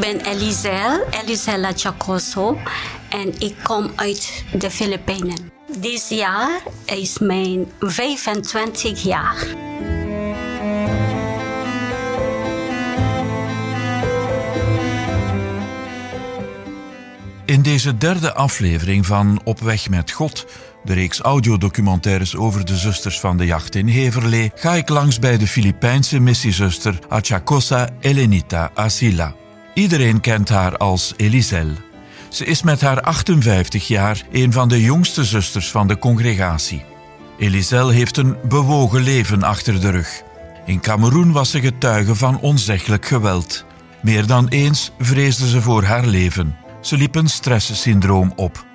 ben Elisel, Elisela Chacoso en ik kom uit de Filipijnen. Dit jaar is mijn 25 jaar. In deze derde aflevering van Op weg met God, de reeks audiodocumentaires over de zusters van de jacht in Heverlee, ga ik langs bij de Filipijnse missiezuster Achacosa Elenita Asila. Iedereen kent haar als Elisel. Ze is met haar 58 jaar een van de jongste zusters van de congregatie. Elisel heeft een bewogen leven achter de rug. In Cameroen was ze getuige van onzeggelijk geweld. Meer dan eens vreesde ze voor haar leven. Ze liep een stresssyndroom op.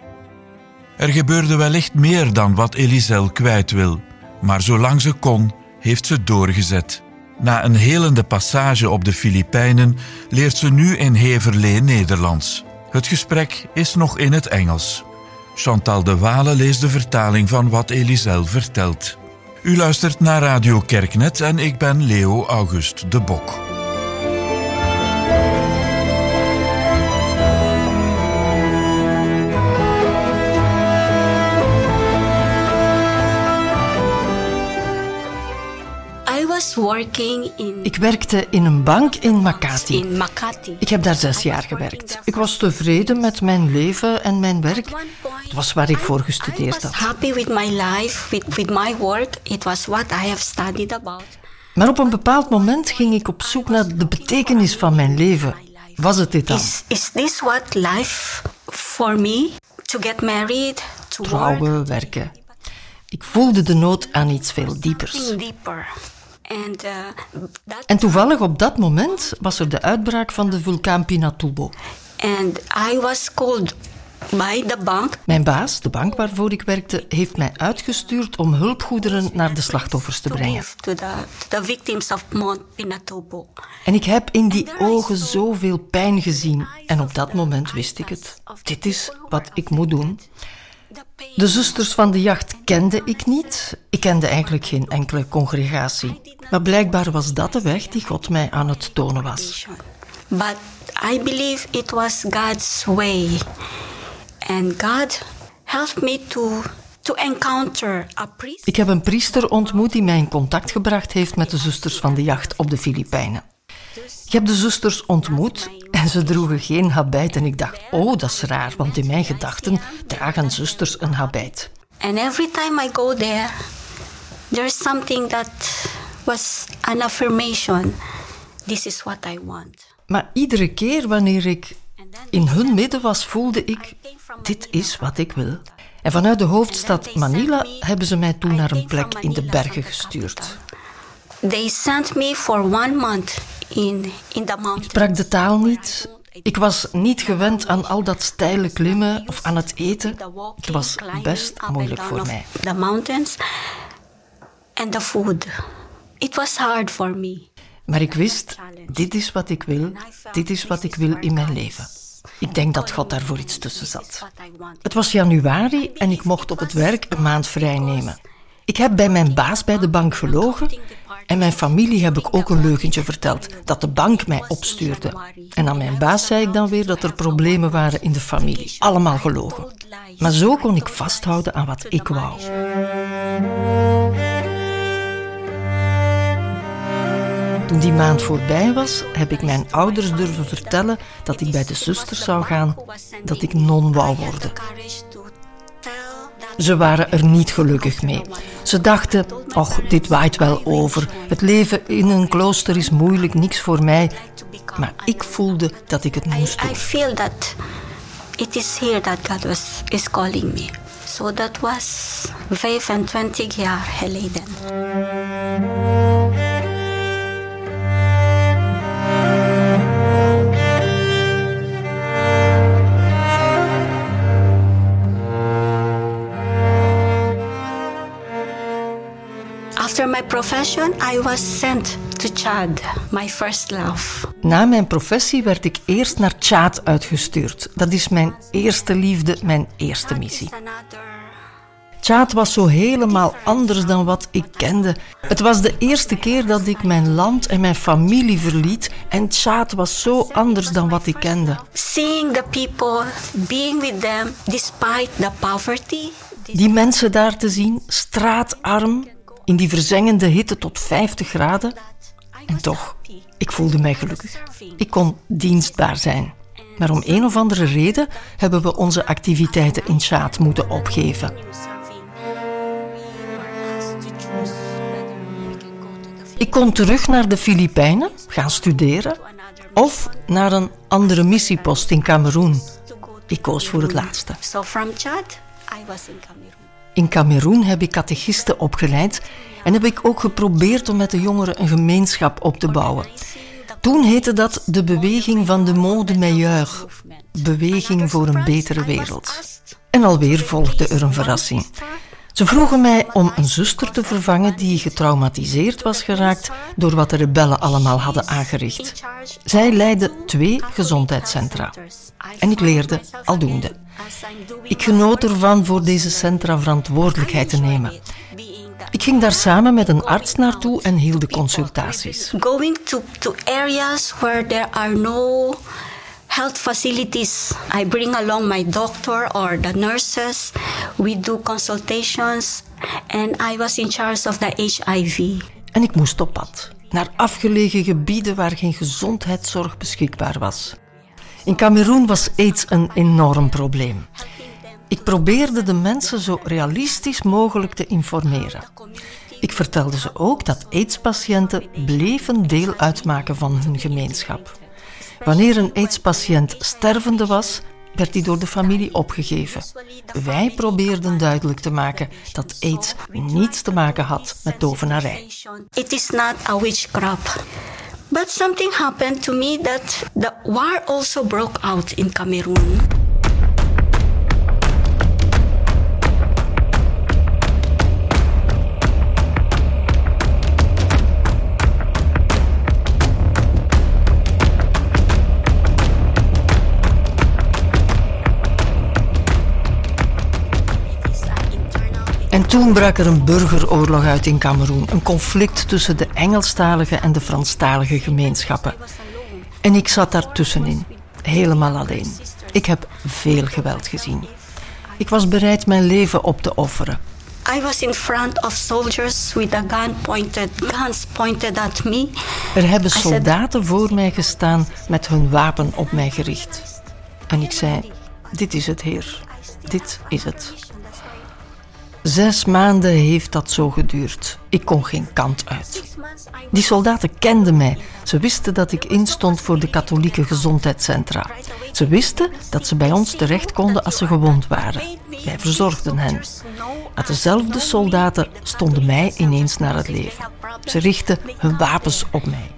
Er gebeurde wellicht meer dan wat Elisel kwijt wil, maar zolang ze kon, heeft ze doorgezet. Na een helende passage op de Filipijnen leert ze nu in Heverlee Nederlands. Het gesprek is nog in het Engels. Chantal de Wale leest de vertaling van wat Elisel vertelt. U luistert naar Radio Kerknet en ik ben Leo August de Bok. Working in... Ik werkte in een bank in Makati. In Makati. Ik heb daar zes jaar gewerkt. Ik was tevreden met mijn leven en mijn werk. Het was waar ik voor gestudeerd had. happy with my life, with, with my work. It was what I have studied about. Maar op een bepaald moment ging ik op zoek naar de betekenis van mijn leven. Was het dit dan? Is, is this what life for me? To get married, to Trouwen, werken. Ik voelde de nood aan iets veel diepers. Dieper. Uh, en toevallig op dat moment was er de uitbraak van de vulkaan Pinatubo. And I was called by the bank. Mijn baas, de bank waarvoor ik werkte, heeft mij uitgestuurd om hulpgoederen naar de slachtoffers te brengen. To the, the victims of Mount Pinatubo. En ik heb in die ogen zoveel pijn gezien. En op dat moment wist ik het. Dit is wat ik moet doen. De zusters van de jacht kende ik niet. Ik kende eigenlijk geen enkele congregatie. Maar blijkbaar was dat de weg die God mij aan het tonen was. But I believe it was God's way. And God helped me to to encounter a priest. Ik heb een priester ontmoet die mij in contact gebracht heeft met de zusters van de jacht op de Filipijnen. Ik heb de zusters ontmoet en ze droegen geen habit. En ik dacht, oh, dat is raar, want in mijn gedachten dragen zusters een habit. And every time I go there, there's something that was an affirmation. This is what I want. Maar iedere keer wanneer ik in hun midden was, voelde ik, dit is wat ik wil. En vanuit de hoofdstad Manila hebben ze mij toen naar een plek in de bergen gestuurd. They sent me for one month in, in mountains. Ik sprak de taal niet. Ik was niet gewend aan al dat steile klimmen of aan het eten. Het was best moeilijk voor mij. The mountains and the food. It was hard for me. Maar ik wist, dit is wat ik wil. Dit is wat ik wil in mijn leven. Ik denk dat God daarvoor iets tussen zat. Het was januari en ik mocht op het werk een maand vrij nemen. Ik heb bij mijn baas bij de bank gelogen en mijn familie heb ik ook een leugentje verteld dat de bank mij opstuurde. En aan mijn baas zei ik dan weer dat er problemen waren in de familie. Allemaal gelogen. Maar zo kon ik vasthouden aan wat ik wou. Toen die maand voorbij was, heb ik mijn ouders durven vertellen dat ik bij de zusters zou gaan, dat ik non wou worden. Ze waren er niet gelukkig mee. Ze dachten, ach, dit waait wel over. Het leven in een klooster is moeilijk, niks voor mij. Maar ik voelde dat ik het moest doen. I feel that it is here that God was, is calling me. So that was 25 jaar geleden. After my profession, I was sent to Chad, my first love. Na mijn professie werd ik eerst naar Chad uitgestuurd. Dat is mijn eerste liefde, mijn eerste missie. Tjaat was zo helemaal anders dan wat ik kende. Het was de eerste keer dat ik mijn land en mijn familie verliet en Tjaat was zo anders dan wat ik kende. Seeing the people, being with them despite the poverty. Die mensen daar te zien, straatarm, in die verzengende hitte tot 50 graden. En toch, ik voelde mij gelukkig. Ik kon dienstbaar zijn. Maar om een of andere reden hebben we onze activiteiten in Tjaat moeten opgeven. Ik kon terug naar de Filipijnen, gaan studeren, of naar een andere missiepost in Cameroen. Ik koos voor het laatste. In Cameroen heb ik catechisten opgeleid en heb ik ook geprobeerd om met de jongeren een gemeenschap op te bouwen. Toen heette dat de beweging van de monde meilleur, beweging voor een betere wereld. En alweer volgde er een verrassing. Ze vroegen mij om een zuster te vervangen die getraumatiseerd was geraakt door wat de rebellen allemaal hadden aangericht. Zij leidde twee gezondheidscentra. En ik leerde aldoende. Ik genoot ervan voor deze centra verantwoordelijkheid te nemen. Ik ging daar samen met een arts naartoe en hield de consultaties. Going to, to areas where there are no health facilities. I bring along my doctor or the nurses. We do consultations and I was in charge of the HIV. En ik moest op pad naar afgelegen gebieden waar geen gezondheidszorg beschikbaar was. In Cameroen was aids een enorm probleem. Ik probeerde de mensen zo realistisch mogelijk te informeren. Ik vertelde ze ook dat AIDS-patiënten bleven deel uitmaken van hun gemeenschap. Wanneer een AIDS-patiënt stervende was, werd hij door de familie opgegeven. Wij probeerden duidelijk te maken dat AIDS niets te maken had met tovenarij. It is not a witchcraft. But something happened to me that the war also broke out in Cameroon. En toen brak er een burgeroorlog uit in Cameroen. Een conflict tussen de Engelstalige en de Franstalige gemeenschappen. En ik zat daar tussenin, helemaal alleen. Ik heb veel geweld gezien. Ik was bereid mijn leven op te offeren. I was in front of soldiers with a gun pointed, guns pointed at me. Er hebben soldaten voor mij gestaan met hun wapen op mij gericht. En ik zei: Dit is het, Heer. Dit is het. Zes maanden heeft dat zo geduurd. Ik kon geen kant uit. Die soldaten kenden mij. Ze wisten dat ik instond voor de katholieke gezondheidscentra. Ze wisten dat ze bij ons terecht konden als ze gewond waren. Wij verzorgden hen. Maar dezelfde soldaten stonden mij ineens naar het leven. Ze richtten hun wapens op mij.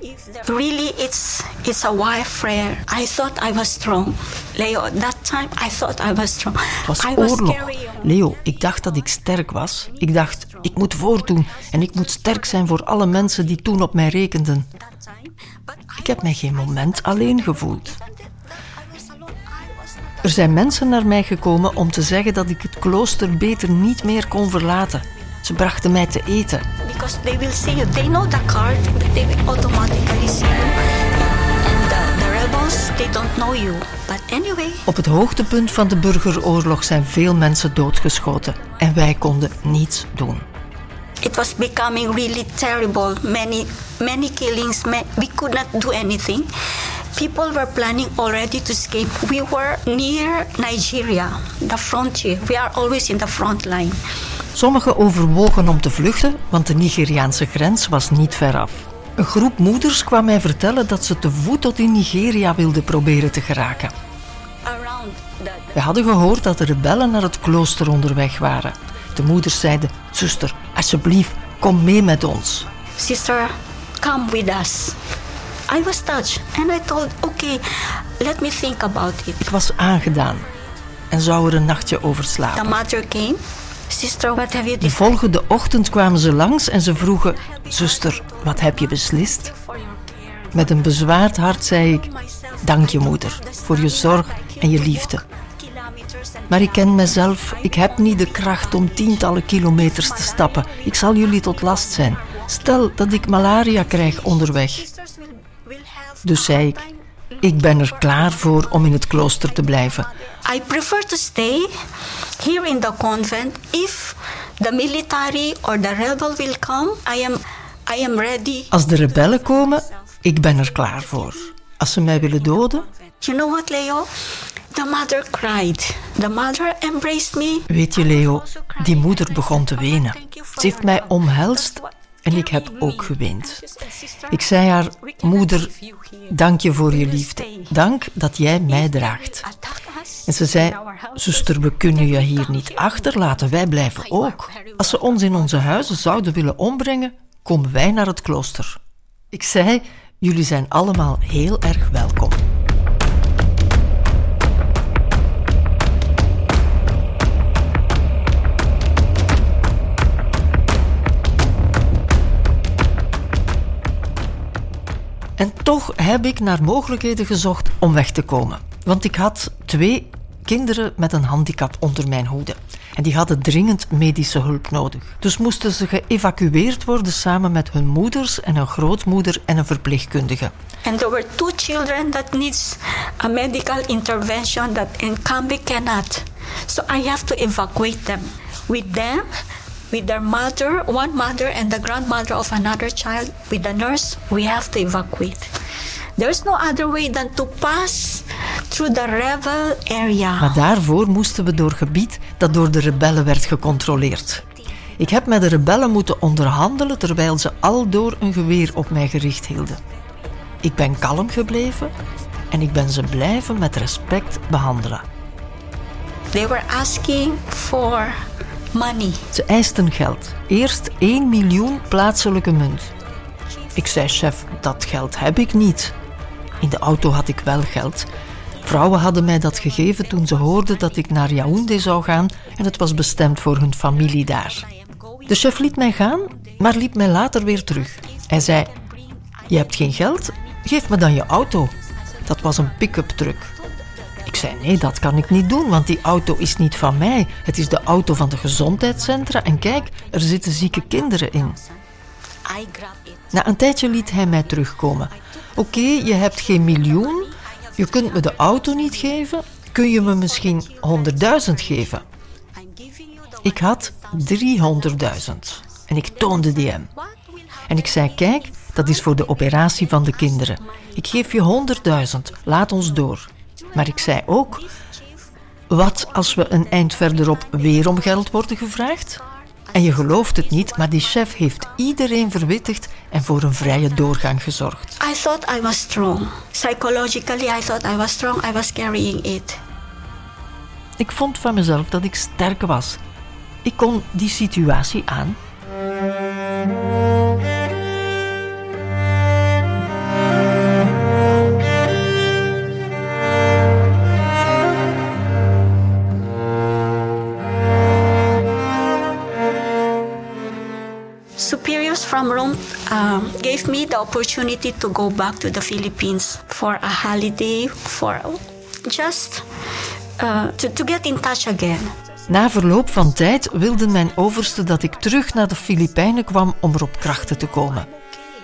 Really, it's it's a warfare. I thought I was strong. Leo, that time I thought I was strong. Het was oorlog. Leo, ik dacht dat ik sterk was. Ik dacht, ik moet voortdoen en ik moet sterk zijn voor alle mensen die toen op mij rekenden. Ik heb mij geen moment alleen gevoeld. Er zijn mensen naar mij gekomen om te zeggen dat ik het klooster beter niet meer kon verlaten. Ze brachten mij te eten. Because they will see you. They know the card. They will automatically see you. And the, the rebels, they don't know you. But anyway. Op het hoogtepunt van de burgeroorlog zijn veel mensen doodgeschoten. En wij konden niets doen. It was becoming really terrible. Many, many killings. We could not do anything. People were planning already to escape. We were near Nigeria, the frontier. We are always in the front line. Sommigen overwogen om te vluchten, want de Nigeriaanse grens was niet ver af. Een groep moeders kwam mij vertellen dat ze te voet tot in Nigeria wilden proberen te geraken. We hadden gehoord dat de rebellen naar het klooster onderweg waren. De moeders zeiden: Zuster, alsjeblieft, kom mee met ons. Sister, come with us. I was touched and I okay, let me think about it. Ik was aangedaan en zou er een nachtje over slapen. The mother came. Sister, what have you De volgende ochtend kwamen ze langs en ze vroegen: Zuster, wat heb je beslist? Met een bezwaard hart zei ik: Dank je, moeder, voor je zorg en je liefde. Maar ik ken mezelf. Ik heb niet de kracht om tientallen kilometers te stappen. Ik zal jullie tot last zijn. Stel dat ik malaria krijg onderweg. Dus zei ik, ik ben er klaar voor om in het klooster te blijven. I prefer to stay here in the convent if the military or the rebel will come. I am, I am ready. Als de rebellen komen, ik ben er klaar voor. Als ze mij willen doden. You know what, Leo? The mother cried. The mother embraced me. Weet je, Leo, die moeder begon te wenen. Ze heeft mij omhelst en ik heb ook geweend. Ik zei haar, moeder, dank je voor je liefde. Dank dat jij mij draagt. En ze zei, zuster, we kunnen je hier niet achterlaten. Wij blijven ook. Als ze ons in onze huizen zouden willen ombrengen, komen wij naar het klooster. Ik zei, jullie zijn allemaal heel erg welkom. En toch heb ik naar mogelijkheden gezocht om weg te komen. Want ik had twee kinderen met een handicap onder mijn hoede. En die hadden dringend medische hulp nodig. Dus moesten ze geëvacueerd worden samen met hun moeders en een grootmoeder en een verpleegkundige. And there were two children that needs a medical intervention that Nkambi cannot. So I have to evacuate them. With them, with their mother, one mother and the grandmother of another child, with the nurse, we have to evacuate. There's no other way than to pass through the rebel area. Maar daarvoor moesten we door gebied dat door de rebellen werd gecontroleerd. Ik heb met de rebellen moeten onderhandelen terwijl ze al door een geweer op mij gericht hielden. Ik ben kalm gebleven en ik ben ze blijven met respect behandelen. They were asking for money. Ze eisten geld. Eerst 1 miljoen plaatselijke munt. Ik zei, chef, dat geld heb ik niet. In de auto had ik wel geld. Vrouwen hadden mij dat gegeven toen ze hoorden dat ik naar Yaoundé zou gaan en het was bestemd voor hun familie daar. De chef liet mij gaan, maar liep mij later weer terug. Hij zei: Je hebt geen geld? Geef me dan je auto. Dat was een pick-up truck. Ik zei: Nee, dat kan ik niet doen, want die auto is niet van mij. Het is de auto van de gezondheidscentra en kijk, er zitten zieke kinderen in. Na een tijdje liet hij mij terugkomen. Oké, je hebt geen miljoen, je kunt me de auto niet geven, kun je me misschien 100.000 geven? Ik had 300.000 en ik toonde die hem. En ik zei: Kijk, dat is voor de operatie van de kinderen. Ik geef je 100.000, laat ons door. Maar ik zei ook: Wat als we een eind verderop weer om geld worden gevraagd? En je gelooft het niet, maar die chef heeft iedereen verwittigd en voor een vrije doorgang gezorgd. I thought I was strong. Psychologically, I thought I was strong. I was carrying it. Ik vond van mezelf dat ik sterk was. Ik kon die situatie aan. From Rome um, gave me the opportunity to go back to the Philippines for a holiday, for just uh, to, to get in touch again. Na verloop van tijd wilden mijn overste dat ik terug naar de Filipijnen kwam om er op krachten te komen.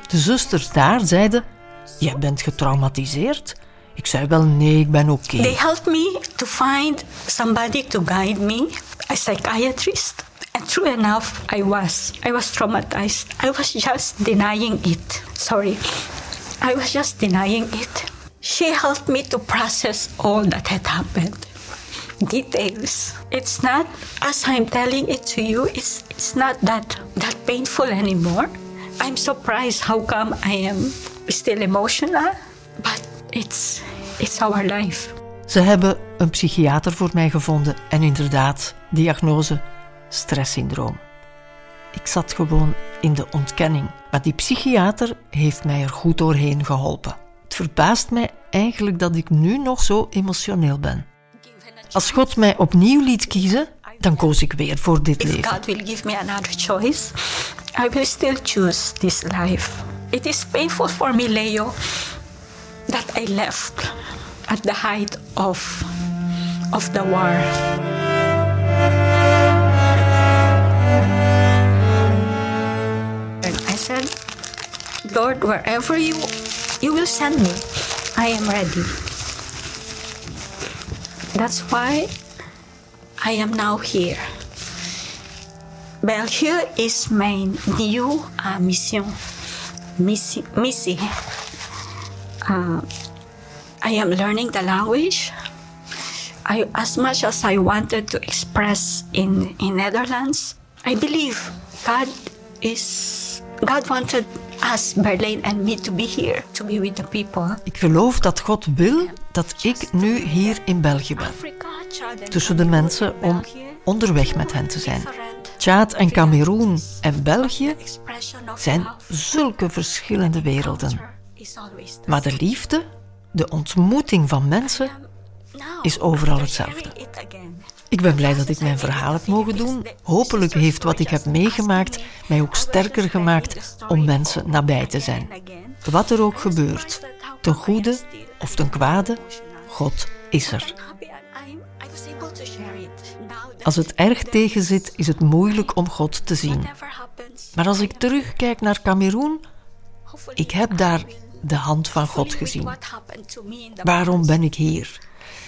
De zusters daar zeiden: Jij bent getraumatiseerd? Ik zei wel nee, ik ben oké. They helped me to find somebody to guide me, a psychiatrist. And true enough, I was. I was traumatized. I was just denying it. Sorry. I was just denying it. She helped me to process all that had happened. Details. It's not as I'm telling it to you, it's it's not that that painful anymore. I'm surprised how come I am still emotional, but it's it's our life. Ze hebben een psychiater voor mij gevonden en inderdaad, diagnose stresssyndroom. Ik zat gewoon in de ontkenning, maar die psychiater heeft mij er goed doorheen geholpen. Het verbaast mij eigenlijk dat ik nu nog zo emotioneel ben. Als God mij opnieuw liet kiezen, dan koos ik weer voor dit If leven. God will give me another choice, I will still choose this life. It is painful for me, Leo, that I left at the height of of the war. Lord, wherever you, you will send me, I am ready. That's why I am now here. België is my new uh, mission. Missie. missie. Uh, I am learning the language. I, as much as I wanted to express in in Netherlands, I believe God is God wanted us and me to be here, to be with the people. Ik geloof dat God wil dat ik nu hier in België ben. Tussen de mensen om onderweg met hen te zijn. Tjaad en Cameroen en België zijn zulke verschillende werelden. Maar de liefde, de ontmoeting van mensen, is overal hetzelfde. Ik ben blij dat ik mijn verhaal heb mogen doen. Hopelijk heeft wat ik heb meegemaakt mij ook sterker gemaakt om mensen nabij te zijn. Wat er ook gebeurt, ten goede of ten kwade, God is er. Als het erg tegenzit, is het moeilijk om God te zien. Maar als ik terugkijk naar Cameroen, ik heb daar de hand van God gezien. Waarom ben ik hier?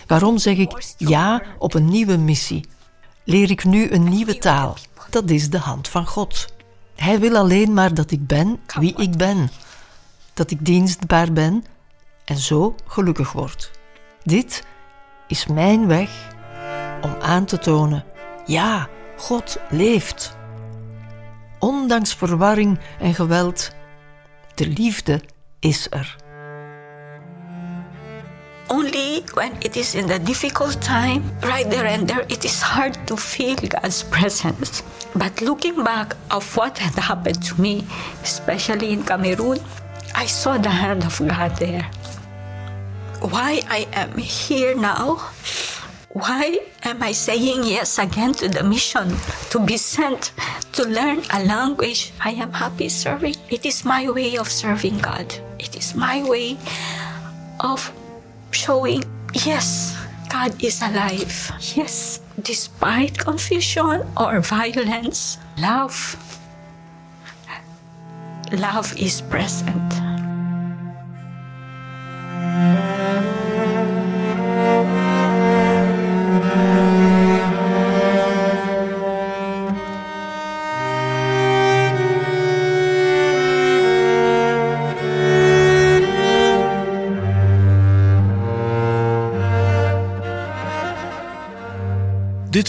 Waarom zeg ik ja op een nieuwe missie? Leer ik nu een nieuwe taal? Dat is de hand van God. Hij wil alleen maar dat ik ben wie ik ben. Dat ik dienstbaar ben en zo gelukkig word. Dit is mijn weg om aan te tonen: ja, God leeft. Ondanks verwarring en geweld, de liefde is er. Only when it is in the difficult time, right there and there, it is hard to feel God's presence. But looking back of what had happened to me, especially in Cameroon, I saw the hand of God there. Why I am here now? Why am I saying yes again to the mission to be sent to learn a language I am happy serving? It is my way of serving God. It is my way of showing, yes, God is alive. Yes, despite confusion or violence, love, love is present.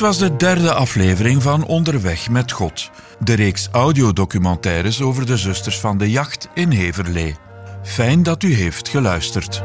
Was de derde aflevering van Onderweg met God, de reeks audiodocumentaires over de zusters van de jacht in Heverlee. Fijn dat u heeft geluisterd.